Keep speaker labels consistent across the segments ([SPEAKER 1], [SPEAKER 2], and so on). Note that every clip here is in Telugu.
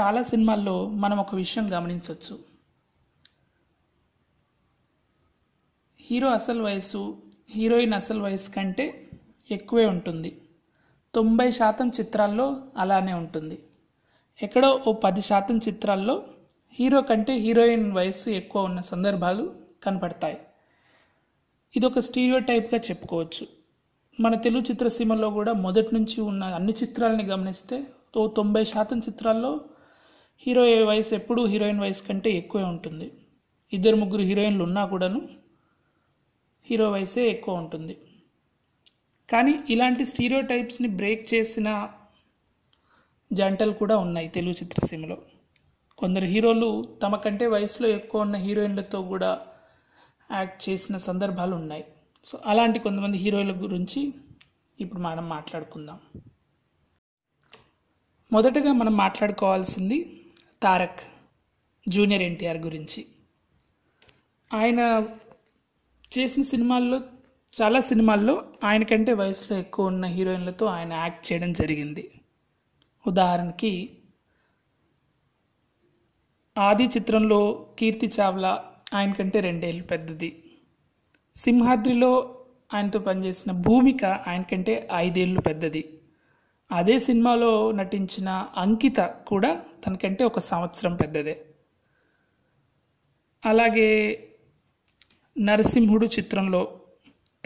[SPEAKER 1] చాలా సినిమాల్లో మనం ఒక విషయం గమనించవచ్చు. హీరో అసలు వయసు హీరోయిన్ అసలు వయసు కంటే ఎక్కువే ఉంటుంది. తొంభై శాతం చిత్రాల్లో అలానే ఉంటుంది. ఎక్కడో ఓ పది శాతం చిత్రాల్లో హీరో కంటే హీరోయిన్ వయసు ఎక్కువ ఉన్న సందర్భాలు కనపడతాయి. ఇది ఒక స్టీరియో టైప్గా చెప్పుకోవచ్చు. మన తెలుగు చిత్రసీమలో కూడా మొదటి నుంచి ఉన్న అన్ని చిత్రాలని గమనిస్తే ఓ తొంభై శాతం చిత్రాల్లో హీరో వయసు ఎప్పుడూ హీరోయిన్ వయసు కంటే ఎక్కువే ఉంటుంది. ఇద్దరు ముగ్గురు హీరోయిన్లు ఉన్నా కూడాను హీరో వయసే ఎక్కువ ఉంటుంది. కానీ ఇలాంటి స్టీరియో టైప్స్ని బ్రేక్ చేసిన జంటలు కూడా ఉన్నాయి తెలుగు చిత్రసీమలో. కొందరు హీరోలు తమ కంటే వయసులో ఎక్కువ ఉన్న హీరోయిన్లతో కూడా యాక్ట్ చేసిన సందర్భాలు ఉన్నాయి. సో అలాంటి కొంతమంది హీరోయిన్ల గురించి ఇప్పుడు మనం మాట్లాడుకుందాం. మొదటగా మనం మాట్లాడుకోవాల్సింది తారక్ జూనియర్ ఎన్టీఆర్ గురించి. ఆయన చేసిన సినిమాల్లో చాలా సినిమాల్లో ఆయన కంటే వయసులో ఎక్కువ ఉన్న హీరోయిన్లతో ఆయన యాక్ట్ చేయడం జరిగింది. ఉదాహరణకి ఆది చిత్రంలో కీర్తి చావ్లా ఆయన కంటే రెండేళ్ళు పెద్దది. సింహాద్రిలో ఆయనతో పనిచేసిన భూమిక ఆయన కంటే ఐదేళ్ళు పెద్దది. అదే సినిమాలో నటించిన అంకిత కూడా తనకంటే ఒక సంవత్సరం పెద్దదే. అలాగే నరసింహుడు చిత్రంలో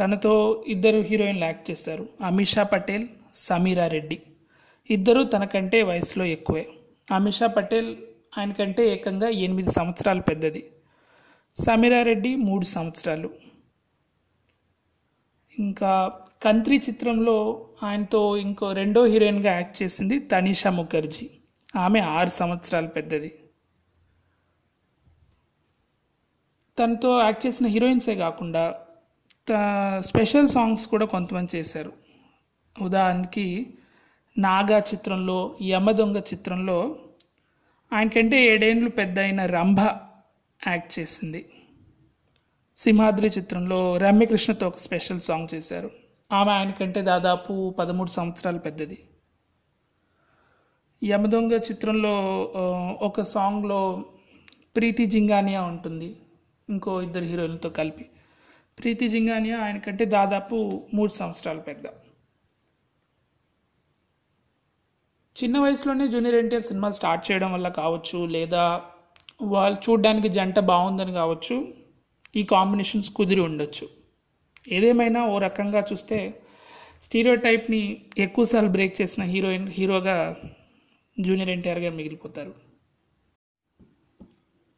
[SPEAKER 1] తనతో ఇద్దరు హీరోయిన్లు యాక్ట్ చేశారు. అమిషా పటేల్ సమీరా రెడ్డి. ఇద్దరు తనకంటే వయసులో ఎక్కువే. అమిషా పటేల్ ఆయనకంటే ఏకంగా ఎనిమిది సంవత్సరాలు పెద్దది. సమీరా రెడ్డి మూడు సంవత్సరాలు. ఇంకా కంత్రి చిత్రంలో ఆయనతో ఇంకో రెండో హీరోయిన్గా యాక్ట్ చేసింది తనీషా ముఖర్జీ. ఆమె ఆరు సంవత్సరాలు పెద్దది. తనతో యాక్ట్ చేసిన హీరోయిన్సే కాకుండా స్పెషల్ సాంగ్స్ కూడా కొంతమంది చేశారు. ఉదాహరణకి నాగా చిత్రంలో యమదొంగ చిత్రంలో ఆయనకంటే ఏడేండ్లు పెద్ద అయిన రంభ యాక్ట్ చేసింది. సింహాద్రి చిత్రంలో రమ్యకృష్ణతో ఒక స్పెషల్ సాంగ్ చేశారు. ఆమె ఆయనకంటే దాదాపు పదమూడు సంవత్సరాలు పెద్దది. యమదొంగ చిత్రంలో ఒక సాంగ్లో ప్రీతి జింగానియా ఉంటుంది. ఇంకో ఇద్దరు హీరోయిన్లతో కలిపి. ప్రీతి జింగానియా ఆయనకంటే దాదాపు మూడు సంవత్సరాలు పెద్ద. చిన్న వయసులోనే జూనియర్ ఎన్టీఆర్ సినిమాలు స్టార్ట్ చేయడం వల్ల కావచ్చు లేదా వాళ్ళు చూడడానికి జంట బాగుందని కావచ్చు ఈ కాంబినేషన్స్ కుదిరి ఉండొచ్చు. ఏదేమైనా ఓ రకంగా చూస్తే స్టీరియో టైప్ని ఎక్కువసార్లు బ్రేక్ చేసిన హీరోయిన్ హీరోగా జూనియర్ ఎన్టీఆర్ గారు మిగిలిపోతారు.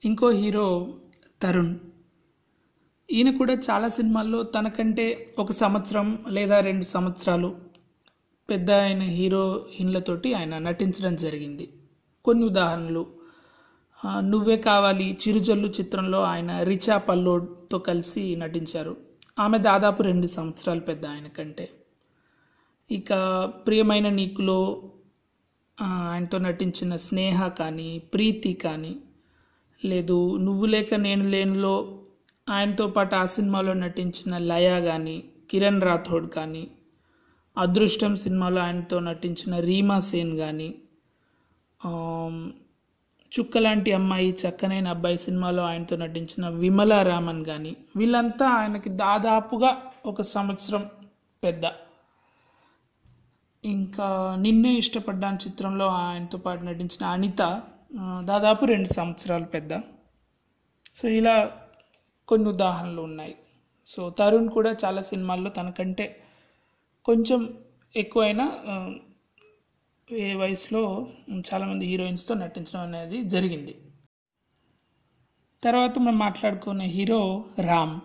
[SPEAKER 1] ఇంకో హీరో తరుణ్. ఈయన కూడా చాలా సినిమాల్లో తనకంటే ఒక సంవత్సరం లేదా రెండు సంవత్సరాలు పెద్ద ఆయన హీరోయిన్లతోటి ఆయన నటించడం జరిగింది. కొన్ని ఉదాహరణలు. నువ్వే కావాలి చిరుజల్లు చిత్రంలో ఆయన రిచా పల్లోడ్తో కలిసి నటించారు. ఆమె దాదాపు రెండు సంవత్సరాలు పెద్ద ఆయన కంటే. ఇక ప్రియమైన నీకులో ఆయనతో నటించిన స్నేహ కానీ ప్రీతి కానీ లేదు నువ్వు లేక నేను లేనులో ఆయనతో పాటు ఆ సినిమాలో నటించిన లయ కానీ కిరణ్ రాథోడ్ కానీ అదృష్టం సినిమాలో ఆయనతో నటించిన రీమా సేన్ కానీ చుక్కలాంటి అమ్మాయి చక్కనైన అబ్బాయి సినిమాలో ఆయనతో నటించిన విమలా రామన్ కానీ వీళ్ళంతా ఆయనకి దాదాపుగా ఒక సంవత్సరం పెద్ద. ఇంకా నిన్నే ఇష్టపడ్డాను చిత్రంలో ఆయనతో పాటు నటించిన అనిత దాదాపు రెండు సంవత్సరాలు పెద్ద. సో ఇలా కొన్ని ఉదాహరణలు ఉన్నాయి. సో తరుణ్ కూడా చాలా సినిమాల్లో తనకంటే కొంచెం ఎక్కువైనా వయసులో చాలామంది హీరోయిన్స్తో నటించడం అనేది జరిగింది. తర్వాత మనం మాట్లాడుకునే హీరో రామ్.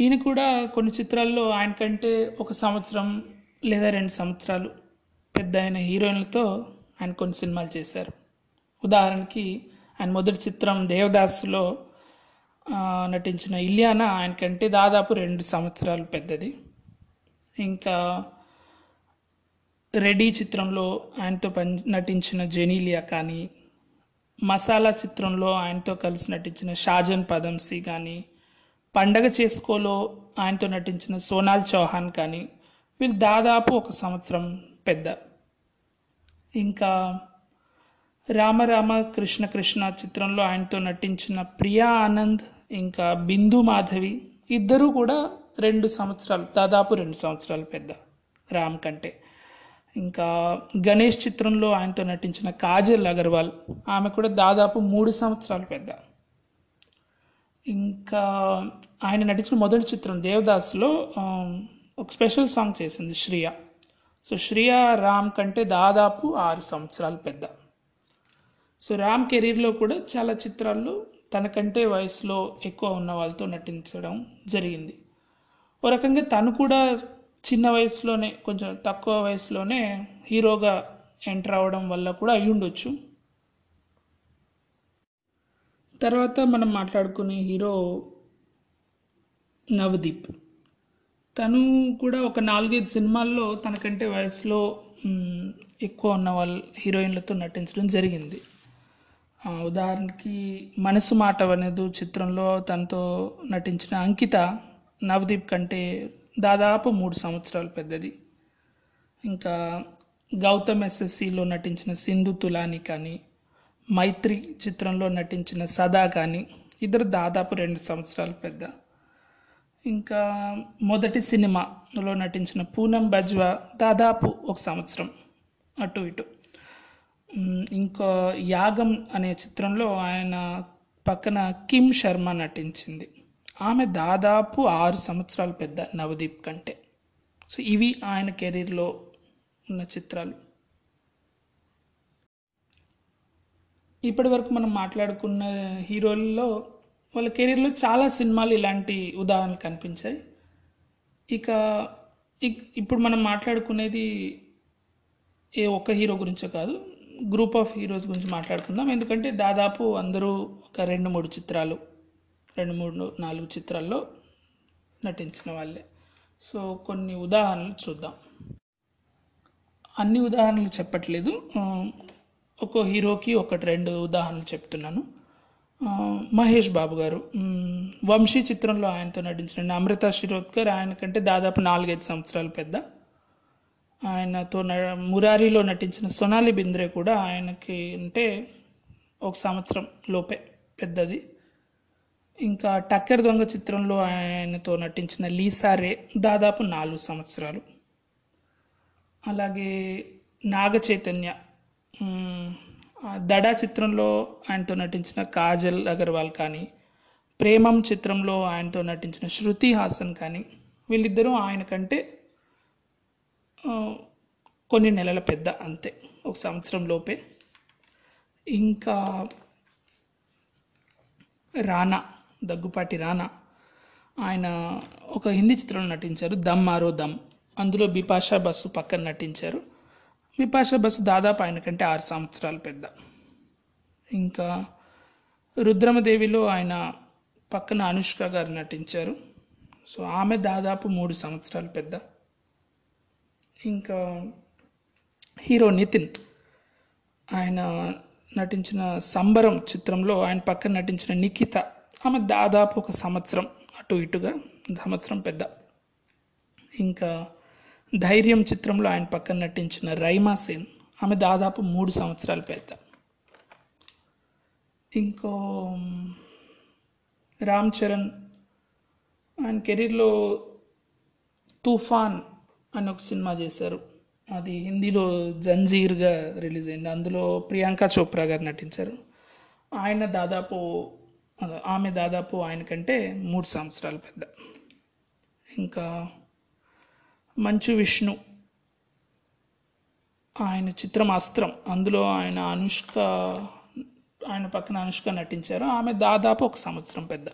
[SPEAKER 1] ఈయన కూడా కొన్ని చిత్రాల్లో ఆయన కంటే ఒక సంవత్సరం లేదా రెండు సంవత్సరాలు పెద్ద అయిన హీరోయిన్లతో ఆయన కొన్ని సినిమాలు చేశారు. ఉదాహరణకి ఆయన మొదటి చిత్రం దేవదాస్లో నటించిన ఇలియానా ఆయన కంటే దాదాపు రెండు సంవత్సరాలు పెద్దది. ఇంకా రెడీ చిత్రంలో ఆయనతో పని నటించిన జెనీలియా కానీ మసాలా చిత్రంలో ఆయనతో కలిసి నటించిన షాజన్ పదంసి కానీ పండగ చేసుకోలో ఆయనతో నటించిన సోనాల్ చౌహాన్ కానీ వీళ్ళు దాదాపు ఒక సంవత్సరం పెద్ద. ఇంకా రామరామ కృష్ణ కృష్ణ చిత్రంలో ఆయనతో నటించిన ప్రియా ఆనంద్ ఇంకా బిందు మాధవి ఇద్దరూ కూడా రెండు సంవత్సరాలు దాదాపు రెండు సంవత్సరాలు పెద్ద. రామ్ కంటే. ఇంకా గణేష్ చిత్రంలో ఆయనతో నటించిన కాజల్ అగర్వాల్ ఆమె కూడా దాదాపు మూడు సంవత్సరాలు పెద్ద. ఇంకా ఆయన నటించిన మొదటి చిత్రం దేవదాస్లో ఒక స్పెషల్ సాంగ్ చేసింది శ్రియ. సో శ్రియ రామ్ కంటే దాదాపు ఆరు సంవత్సరాలు పెద్ద. సో రామ్ కెరీర్లో కూడా చాలా చిత్రాల్లో తనకంటే వయసులో ఎక్కువ ఉన్న వాళ్ళతో నటించడం జరిగింది. ఓ రకంగా తను కూడా చిన్న వయసులోనే కొంచెం తక్కువ వయసులోనే హీరోగా ఎంటర్ అవ్వడం వల్ల కూడా అయి ఉండొచ్చు తర్వాత మనం మాట్లాడుకునే హీరో నవదీప్. తను కూడా ఒక నాలుగైదు సినిమాల్లో తనకంటే వయసులో ఎక్కువ ఉన్న వాళ్ళ హీరోయిన్లతో నటించడం జరిగింది. ఉదాహరణకి మనసు మాట అనేది చిత్రంలో తనతో నటించిన అంకిత నవదీప్ కంటే దాదాపు మూడు సంవత్సరాలు పెద్దది. ఇంకా గౌతమ్ ఎస్ఎస్సిలో నటించిన సింధు తులాని కానీ మైత్రి చిత్రంలో నటించిన సదా కానీ ఇద్దరు దాదాపు రెండు సంవత్సరాలు పెద్ద. ఇంకా మొదటి సినిమాలో నటించిన పూనం బజ్వా దాదాపు ఒక సంవత్సరం. అటు ఇటు. ఇంకా యాగం అనే చిత్రంలో ఆయన పక్కన కిమ్ శర్మ నటించింది. ఆమె దాదాపు ఆరు సంవత్సరాలు పెద్ద నవదీప్ కంటే. సో ఇవి ఆయన కెరీర్లో ఉన్న చిత్రాలు. ఇప్పటి వరకు మనం మాట్లాడుకున్న హీరోల్లో వాళ్ళ కెరీర్లో చాలా సినిమాలు ఇలాంటి ఉదాహరణలు కనిపించాయి. ఇక ఇప్పుడు మనం మాట్లాడుకునేది ఏ ఒక్క హీరో గురించో కాదు. గ్రూప్ ఆఫ్ హీరోస్ గురించి మాట్లాడుకుందాం. ఎందుకంటే దాదాపు అందరూ ఒక రెండు మూడు చిత్రాలు రెండు మూడు నాలుగు చిత్రాల్లో నటించిన వాళ్ళే. సో కొన్ని ఉదాహరణలు చూద్దాం. అన్ని ఉదాహరణలు చెప్పట్లేదు. ఒక్కో హీరోకి ఒకటి రెండు ఉదాహరణలు చెప్తున్నాను. మహేష్ బాబు గారు వంశీ చిత్రంలో ఆయనతో నటించిన అమృత శిరోద్కర్ ఆయన కంటే దాదాపు నాలుగైదు సంవత్సరాలు పెద్ద. ఆయనతో న- మురారిలో నటించిన సొనాలి బింద్రే కూడా ఆయనకి అంటే ఒక సంవత్సరం లోపే పెద్దది. ఇంకా టక్కర్ దొంగ చిత్రంలో ఆయనతో నటించిన లీసా రే దాదాపు నాలుగు సంవత్సరాలు. అలాగే నాగ చైతన్య దడా చిత్రంలో ఆయనతో నటించిన కాజల్ అగర్వాల్ కానీ ప్రేమం చిత్రంలో ఆయనతో నటించిన శృతి హాసన్ కానీ వీళ్ళిద్దరూ ఆయన కంటే కొన్ని నెలల పెద్ద అంతే ఒక సంవత్సరం లోపే. ఇంకా రానా దగ్గుపాటి రానా. ఆయన ఒక హిందీ చిత్రంలో నటించారు దమ్ ఆరో దమ్. అందులో బిపాషా బస్సు పక్కన నటించారు. బిపాషా బస్సు దాదాపు ఆయన కంటే ఆరు సంవత్సరాలు పెద్ద. ఇంకా రుద్రమదేవిలో ఆయన పక్కన అనుష్క గారు నటించారు. సో ఆమె దాదాపు మూడు సంవత్సరాలు పెద్ద. ఇంకా హీరో నితిన్. ఆయన నటించిన సంబరం చిత్రంలో ఆయన పక్కన నటించిన నిఖిత. ఆమె దాదాపు ఒక సంవత్సరం అటు ఇటుగా సంవత్సరం పెద్ద. ఇంకా ధైర్యం చిత్రంలో ఆయన పక్కన నటించిన రైమా సేన్ ఆమె దాదాపు మూడు సంవత్సరాలు పెద్ద. ఇంకో రామ్ చరణ్ ఆయన కెరీర్లో తుఫాన్ అని ఒక సినిమా చేశారు. అది హిందీలో జంజీర్గా రిలీజ్ అయింది. అందులో ప్రియాంక చోప్రా గారు నటించారు. ఆయన దాదాపు ఆమె దాదాపు ఆయన కంటే మూడు సంవత్సరాలు పెద్ద. ఇంకా మంచు విష్ణు ఆయన చిత్రం అస్త్రం అందులో ఆయన అనుష్క ఆయన పక్కన అనుష్క నటించారు. ఆమె దాదాపు ఒక సంవత్సరం పెద్ద.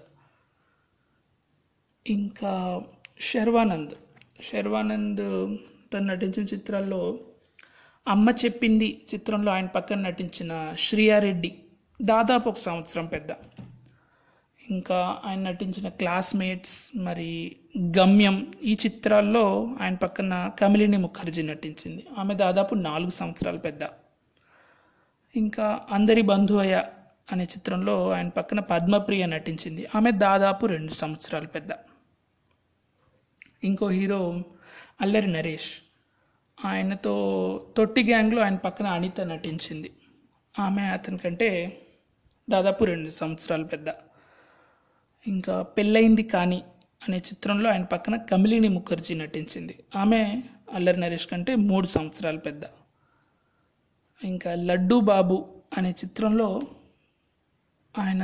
[SPEAKER 1] ఇంకా శర్వానంద్ శర్వానంద్ తను నటించిన చిత్రాల్లో అమ్మ చెప్పింది చిత్రంలో ఆయన పక్కన నటించిన శ్రీయారెడ్డి దాదాపు ఒక సంవత్సరం పెద్ద. ఇంకా ఆయన నటించిన క్లాస్మేట్స్ మరి గమ్యం ఈ చిత్రాల్లో ఆయన పక్కన కమిలిని ముఖర్జీ నటించింది. ఆమె దాదాపు నాలుగు సంవత్సరాలు పెద్ద. ఇంకా అందరి బంధువయ్య అనే చిత్రంలో ఆయన పక్కన పద్మప్రియ నటించింది. ఆమె దాదాపు రెండు సంవత్సరాలు పెద్ద. ఇంకో హీరో అల్లరి నరేష్. ఆయనతో తొట్టి గ్యాంగ్లో ఆయన పక్కన అనిత నటించింది. ఆమె అతనికంటే దాదాపు రెండు సంవత్సరాలు పెద్ద. ఇంకా పెళ్ళయింది కానీ అనే చిత్రంలో ఆయన పక్కన కమిలిని ముఖర్జీ నటించింది. ఆమె అల్లరి నరేష్ కంటే మూడు సంవత్సరాలు పెద్ద. ఇంకా లడ్డూ బాబు అనే చిత్రంలో ఆయన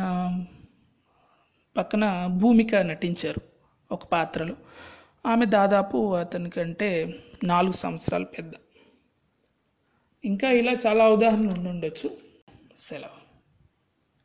[SPEAKER 1] పక్కన భూమిక నటించారు ఒక పాత్రలో. ఆమె దాదాపు అతనికంటే నాలుగు సంవత్సరాలు పెద్ద. ఇంకా ఇలా చాలా ఉదాహరణలు ఉండొచ్చు సెలవు.